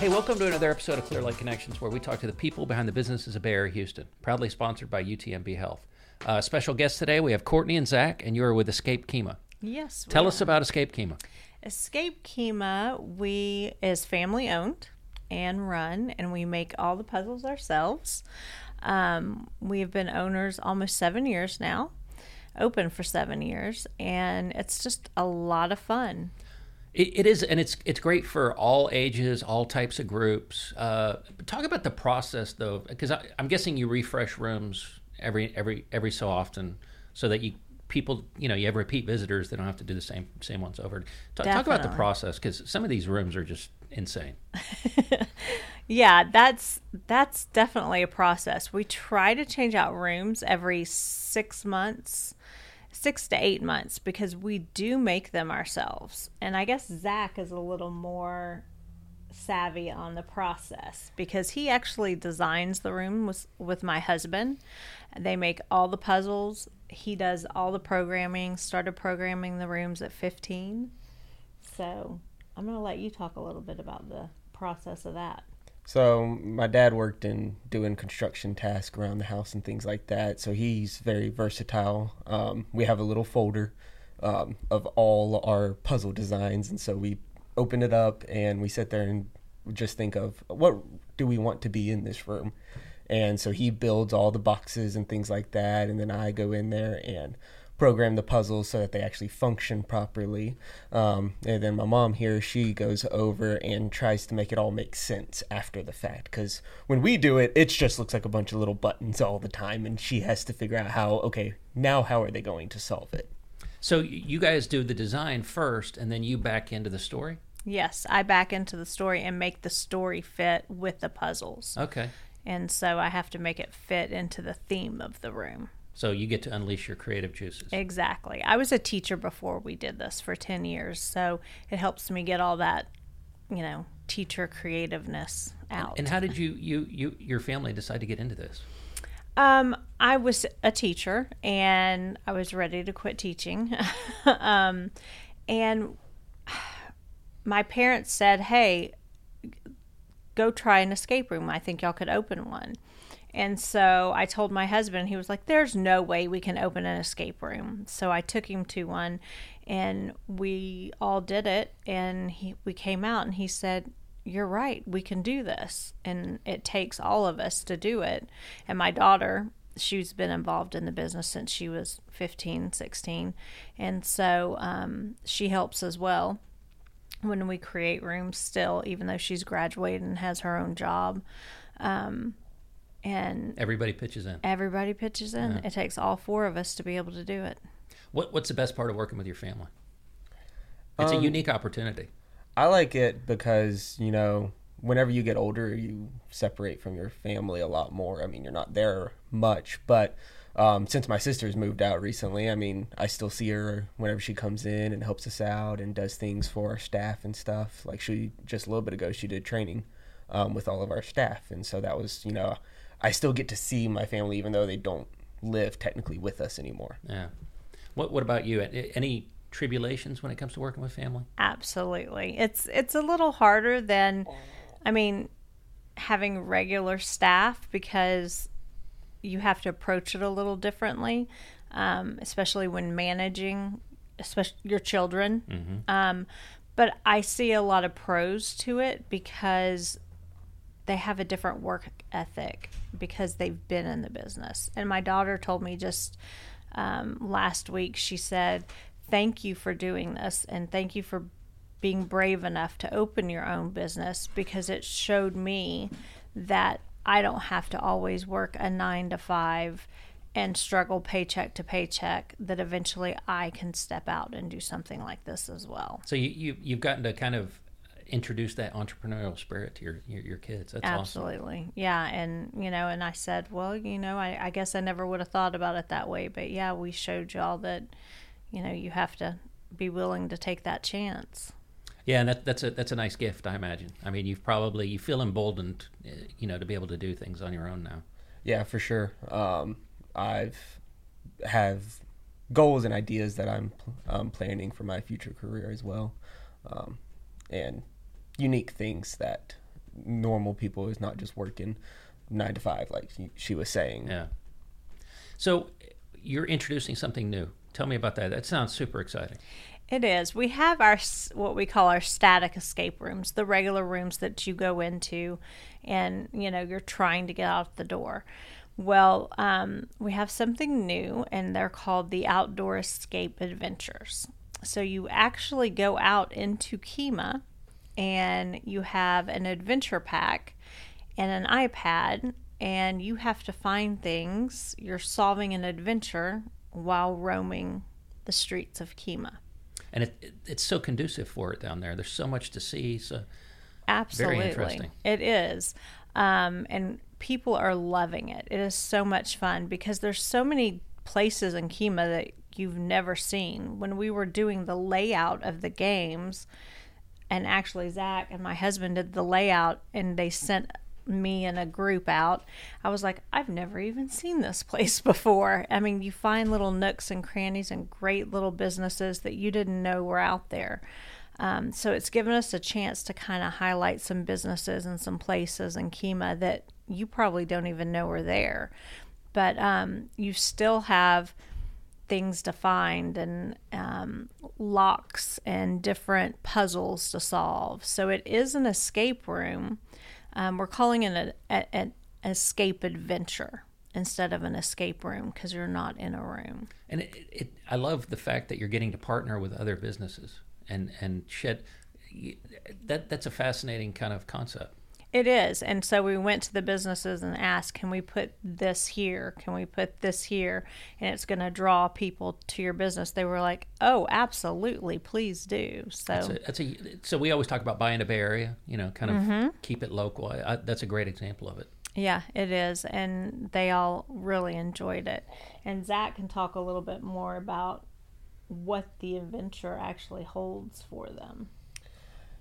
Hey, welcome to another episode of Clear Lake Connections, where we talk to the people behind the businesses of Bay Area Houston. Proudly sponsored by UTMB Health. Uh, special guests today, we have Courtney and Zach, and you are with Escape Kemah. Yes. Tell are. us about Escape Kemah. Escape Kemah. We is family owned and run, and we make all the puzzles ourselves. Um, we have been owners almost seven years now, open for seven years, and it's just a lot of fun. It, it is, and it's it's great for all ages, all types of groups. Uh, talk about the process, though, because I'm guessing you refresh rooms every every every so often, so that you people you know you have repeat visitors. They don't have to do the same same ones over. Ta- talk about the process, because some of these rooms are just insane. Yeah, that's that's definitely a process. We try to change out rooms every six months, six to eight months, because we do make them ourselves. And I guess Zach is a little more savvy on the process because he actually designs the room with with my husband. They make all the puzzles. He does all the programming. Started programming the rooms at fifteen. So I'm gonna let you talk a little bit about the process of that. So my dad worked in doing construction tasks around the house and things like that. So he's very versatile. Um, we have a little folder um, of all our puzzle designs, and so we open it up and we sit there and just think of what do we want to be in this room. And so he builds all the boxes and things like that, and then I go in there and program the puzzles so that they actually function properly. Um, and then my mom here, she goes over and tries to make it all make sense after the fact. Because when we do it, it just looks like a bunch of little buttons all the time, and she has to figure out how. Okay, now how are they going to solve it? So you guys do the design first, and then you back into the story. Yes, I back into the story and make the story fit with the puzzles. Okay. And so I have to make it fit into the theme of the room. So you get to unleash your creative juices. Exactly. I was a teacher before we did this for 10 years, so it helps me get all that, you know, teacher creativeness out. And how did you, you, you, your family decide to get into this? Um, I was a teacher and I was ready to quit teaching. um, and my parents said, Hey, go try an escape room. I think y'all could open one. And so I told my husband, he was like, There's no way we can open an escape room. So I took him to one and we all did it. And he, we came out and he said, You're right, we can do this. And it takes all of us to do it. And my daughter, she's been involved in the business since she was 15, 16. And so um, she helps as well when we create rooms still, even though she's graduated and has her own job. Um, and Everybody pitches in. everybody pitches in. It takes all four of us to be able to do it. What, what's the best part of working with your family? It's a Um, unique opportunity. I like it because, you know, whenever you get older, you separate from your family a lot more. I mean, you're not there much, but um, since my sister's moved out recently, I mean, I still see her whenever she comes in and helps us out and does things for our staff and stuff. Like she just a little bit ago, she did training um, with all of our staff, and so that was, you know, I still get to see my family even though they don't live technically with us anymore. Yeah. What, what about you? Any tribulations when it comes to working with family? Absolutely. It's it's a little harder than I mean having regular staff because you have to approach it a little differently, um, especially when managing especially your children. Um, but I see a lot of pros to it because they have a different work ethic because they've been in the business. And my daughter told me just um, last week, she said, Thank you for doing this and thank you for being brave enough to open your own business because it showed me that I don't have to always work a nine to five and struggle paycheck to paycheck, that eventually I can step out and do something like this as well. So you, you, you've gotten to kind of introduce that entrepreneurial spirit to your, your, your kids. That's awesome. Absolutely. Yeah. And, you know, and I said, well, you know, I, I guess I never would have thought about it that way. But yeah, we showed y'all that, you know, you have to be willing to take that chance. Yeah, and that, that's a that's a nice gift, I imagine. I mean, you've probably you feel emboldened, uh, you know, to be able to do things on your own now. Yeah, for sure. Um, I've have goals and ideas that I'm um, planning for my future career as well, um, and unique things that normal people is not just working nine to five like she was saying. Yeah. So you're introducing something new. Tell me about that. That sounds super exciting. It is. We have our what we call our static escape rooms, the regular rooms that you go into, and you know you're trying to get out the door. Well, um, we have something new, and they're called the Outdoor Escape Adventures. So you actually go out into Kemah, and you have an adventure pack and an iPad, and you have to find things. You're solving an adventure while roaming the streets of Kemah. And it, it, it's so conducive for it down there. There's so much to see. So absolutely, very interesting. It is, um, and people are loving it. It is so much fun because there's so many places in Kemah that you've never seen. When we were doing the layout of the games, and actually Zach and my husband did the layout, and they sent me and a group out, I was like, I've never even seen this place before. I mean, you find little nooks and crannies and great little businesses that you didn't know were out there. Um, so it's given us a chance to kind of highlight some businesses and some places in Kemah that you probably don't even know are there. But um, you still have things to find and um, locks and different puzzles to solve. So it is an escape room um, we're calling it an escape adventure instead of an escape room because you're not in a room. And it, it, I love the fact that you're getting to partner with other businesses and and shed that that's a fascinating kind of concept. It is. And so we went to the businesses and asked, can we put this here? Can we put this here? And it's going to draw people to your business. They were like, oh, absolutely. Please do. So that's a, that's a so we always talk about buying a Bay Area, you know, kind of mm-hmm. keep it local. I, I, that's a great example of it. Yeah, it is. And they all really enjoyed it. And Zach can talk a little bit more about what the adventure actually holds for them.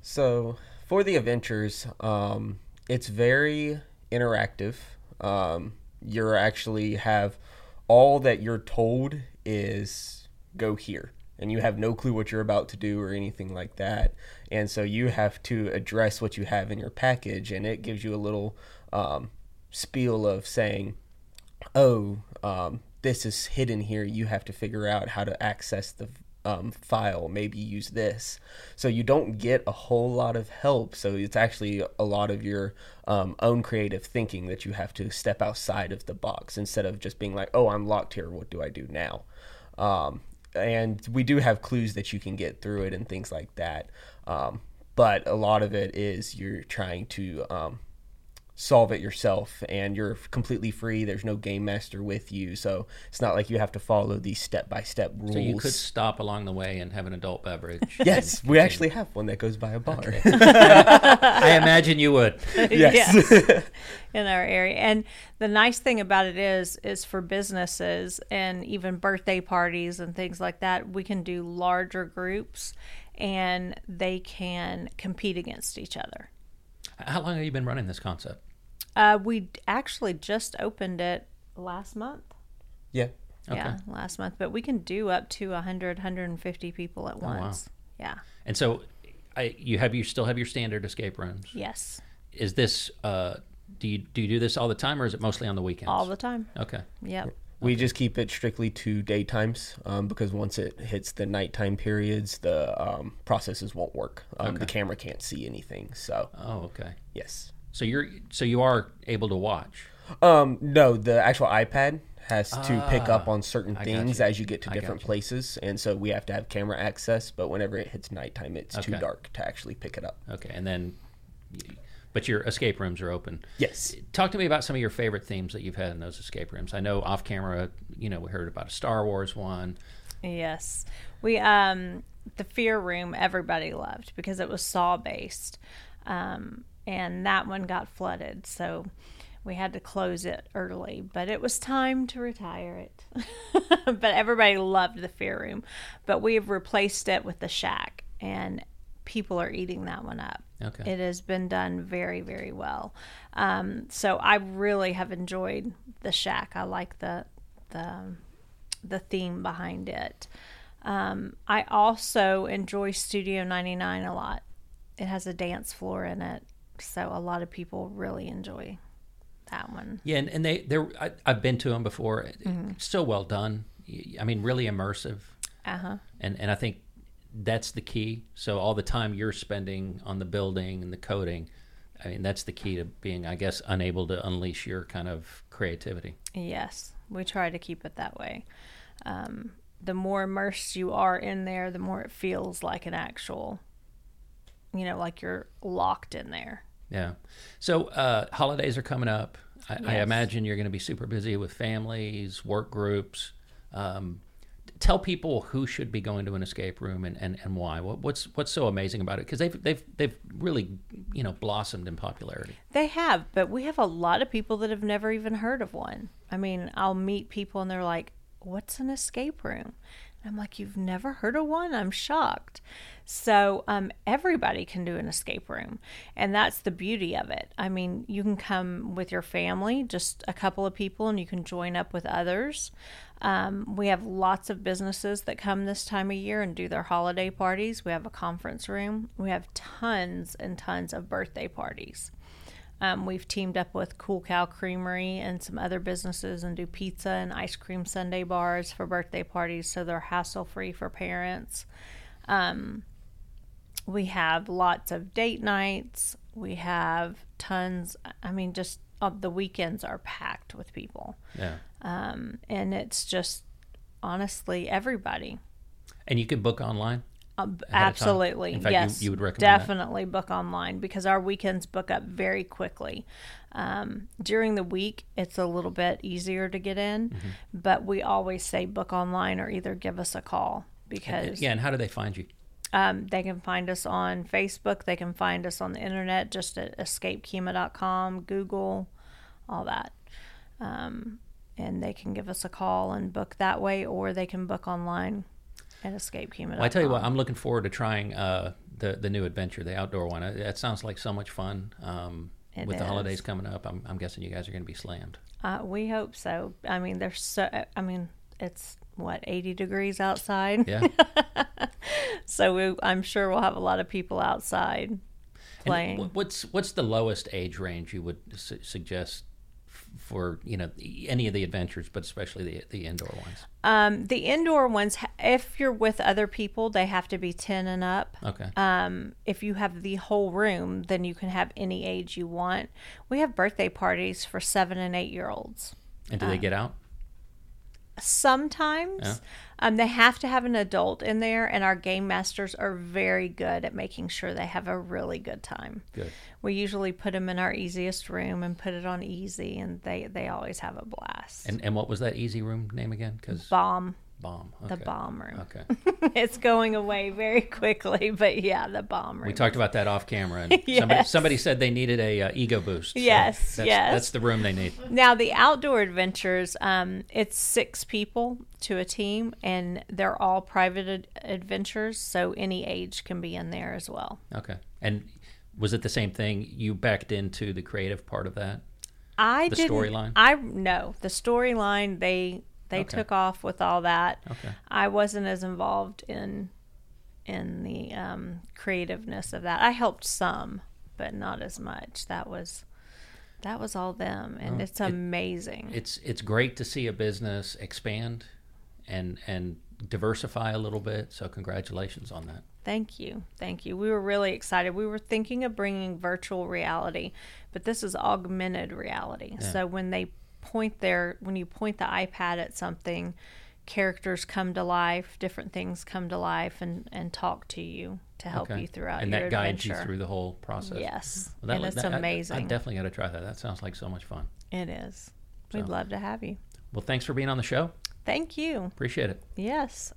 So for the adventures, um, it's very interactive. Um, you're actually have all that you're told is go here and you have no clue what you're about to do or anything like that. And so you have to address what you have in your package, and it gives you a little um, spiel of saying, "Oh, um, this is hidden here. You have to figure out how to access the um, file, maybe use this. So you don't get a whole lot of help. So it's actually a lot of your um, own creative thinking that you have to step outside of the box instead of just being like, oh, I'm locked here. What do I do now? Um, and we do have clues that you can get through it and things like that. Um, but a lot of it is you're trying to um, solve it yourself and you're completely free. There's no game master with you. So it's not like you have to follow these step-by-step rules so you could stop along the way and have an adult beverage. Yes we actually have one that goes by a bar. Okay. i imagine you would. Yes, yes. in our area. And the nice thing about it is is for businesses and even birthday parties and things like that we can do larger groups and they can compete against each other how long have you been running this concept? Uh, we actually just opened it last month. Yeah. Okay. Yeah, last month. But we can do up to 100, 150 people at once. Oh, wow. Yeah. And so I, you have you still have your standard escape rooms? Yes. Is this uh, do you do you do this all the time or is it mostly on the weekends? All the time. Okay. Yep. We just keep it strictly to daytimes um, because once it hits the nighttime periods, the um, processes won't work. Um, okay. The camera can't see anything. So. Oh, okay. Yes. So you're so you are able to watch. Um, no, the actual iPad has to pick up on certain things you. as you get to different places, and so we have to have camera access. But whenever it hits nighttime, it's okay. too dark to actually pick it up. Okay, and then but your escape rooms are open. Yes. Talk to me about some of your favorite themes that you've had in those escape rooms. I know off camera, you know, we heard about a Star Wars one. Yes. We um the fear room everybody loved because it was saw based. Um and that one got flooded. So we had to close it early, but it was time to retire it. but everybody loved the fear room. But we have replaced it with the shack and people are eating that one up. Okay. It has been done very, very well. Um, so I really have enjoyed the shack. I like the the the theme behind it. Um, I also enjoy Studio 99 a lot. It has a dance floor in it. So a lot of people really enjoy that one. Yeah, and, and they they're I, I've been to them before. It's so well done. I mean, really immersive, Uh huh. and and I think that's the key. So all the time you're spending on the building and the coding, I mean, that's the key to being, I guess, unable to unleash your kind of creativity. Yes, we try to keep it that way. Um, the more immersed you are in there, the more it feels like an actual, you know, like you're locked in there. Yeah. So uh, holidays are coming up. I, I imagine you're going to be super busy with families, work groups. Um, tell people who should be going to an escape room and, and, and why. What, what's what's so amazing about it? Because they've they've they've really you know blossomed in popularity. They have, but we have a lot of people that have never even heard of one. I mean, I'll meet people and they're like, "What's an escape room?" I'm like, "You've never heard of one?" I'm shocked. So, um, everybody can do an escape room, and that's the beauty of it. I mean, you can come with your family, just a couple of people, and you can join up with others. Um, we have lots of businesses that come this time of year and do their holiday parties. We have a conference room. We have tons and tons of birthday parties. Um, we've teamed up with Cool Cow Creamery and some other businesses and do pizza and ice cream Sunday bars for birthday parties so they're hassle free for parents. Um, we have lots of date nights. We have tons, I mean, just of the weekends are packed with people. Yeah. Um, and it's just honestly everybody. And you can book online. Time? absolutely. In fact, yes. you would recommend that? definitely book online because our weekends book up very quickly. Um, during the week, it's a little bit easier to get in, Mm-hmm. but we always say book online or either give us a call because Yeah. And how do they find you? Um, they can find us on Facebook. They can find us on the internet just at escapekemah.com, Google, all that. Um, and they can give us a call and book that way, or they can book online at escapekemah.com. Well, I tell you what, I'm looking forward to trying uh, the the new adventure, the outdoor one. That sounds like so much fun. Um, It with the holidays coming up, I'm, I'm guessing you guys are going to be slammed. Uh, we hope so. I mean, there's so. I mean, it's what 80 degrees outside, Yeah. so we, I'm sure we'll have a lot of people outside playing. wh- what's what's the lowest age range you would su- suggest for you know any of the adventures, but especially the the indoor ones? Um, the indoor ones, if you're with other people, they have to be 10 and up. Okay. Um, if you have the whole room, then you can have any age you want. We have birthday parties for seven and eight year olds. and do they get out? Sometimes Yeah. Um, they have to have an adult in there, and our game masters are very good at making sure they have a really good time. Good. We usually put them in our easiest room and put it on easy, and they, they always have a blast. And and what was that easy room name again? Because bomb, bomb. the Okay. bomb room. Okay. it's going away very quickly, but yeah, the bomb room. We talked about that off camera, and somebody Yes. somebody said they needed a uh, ego boost. So Yes, that's, yes. That's the room they need. Now the outdoor adventures, um, it's six people to a team, and they're all private ad- adventures, so any age can be in there as well. Okay. And was it the same thing? You backed into the creative part of that. I The storyline? I no the storyline. They they Okay. took off with all that. Okay. I wasn't as involved in in the um, creativeness of that. I helped some, but not as much. That was that was all them, and Well, it's it- amazing. It's it's great to see a business expand and and diversify a little bit. So congratulations on that. Thank you. Thank you. We were really excited. We were thinking of bringing virtual reality, but this is augmented reality. Yeah. So when they point their when you point the iPad at something, characters come to life, different things come to life and and talk to you to help Okay. you throughout and your that guides adventure. you through the whole process. Yes. Well, that and it's that- amazing. I, definitely got to try that. That sounds like so much fun. it is. We'd love to have you. Well, thanks for being on the show. Thank you. Appreciate it. Yes.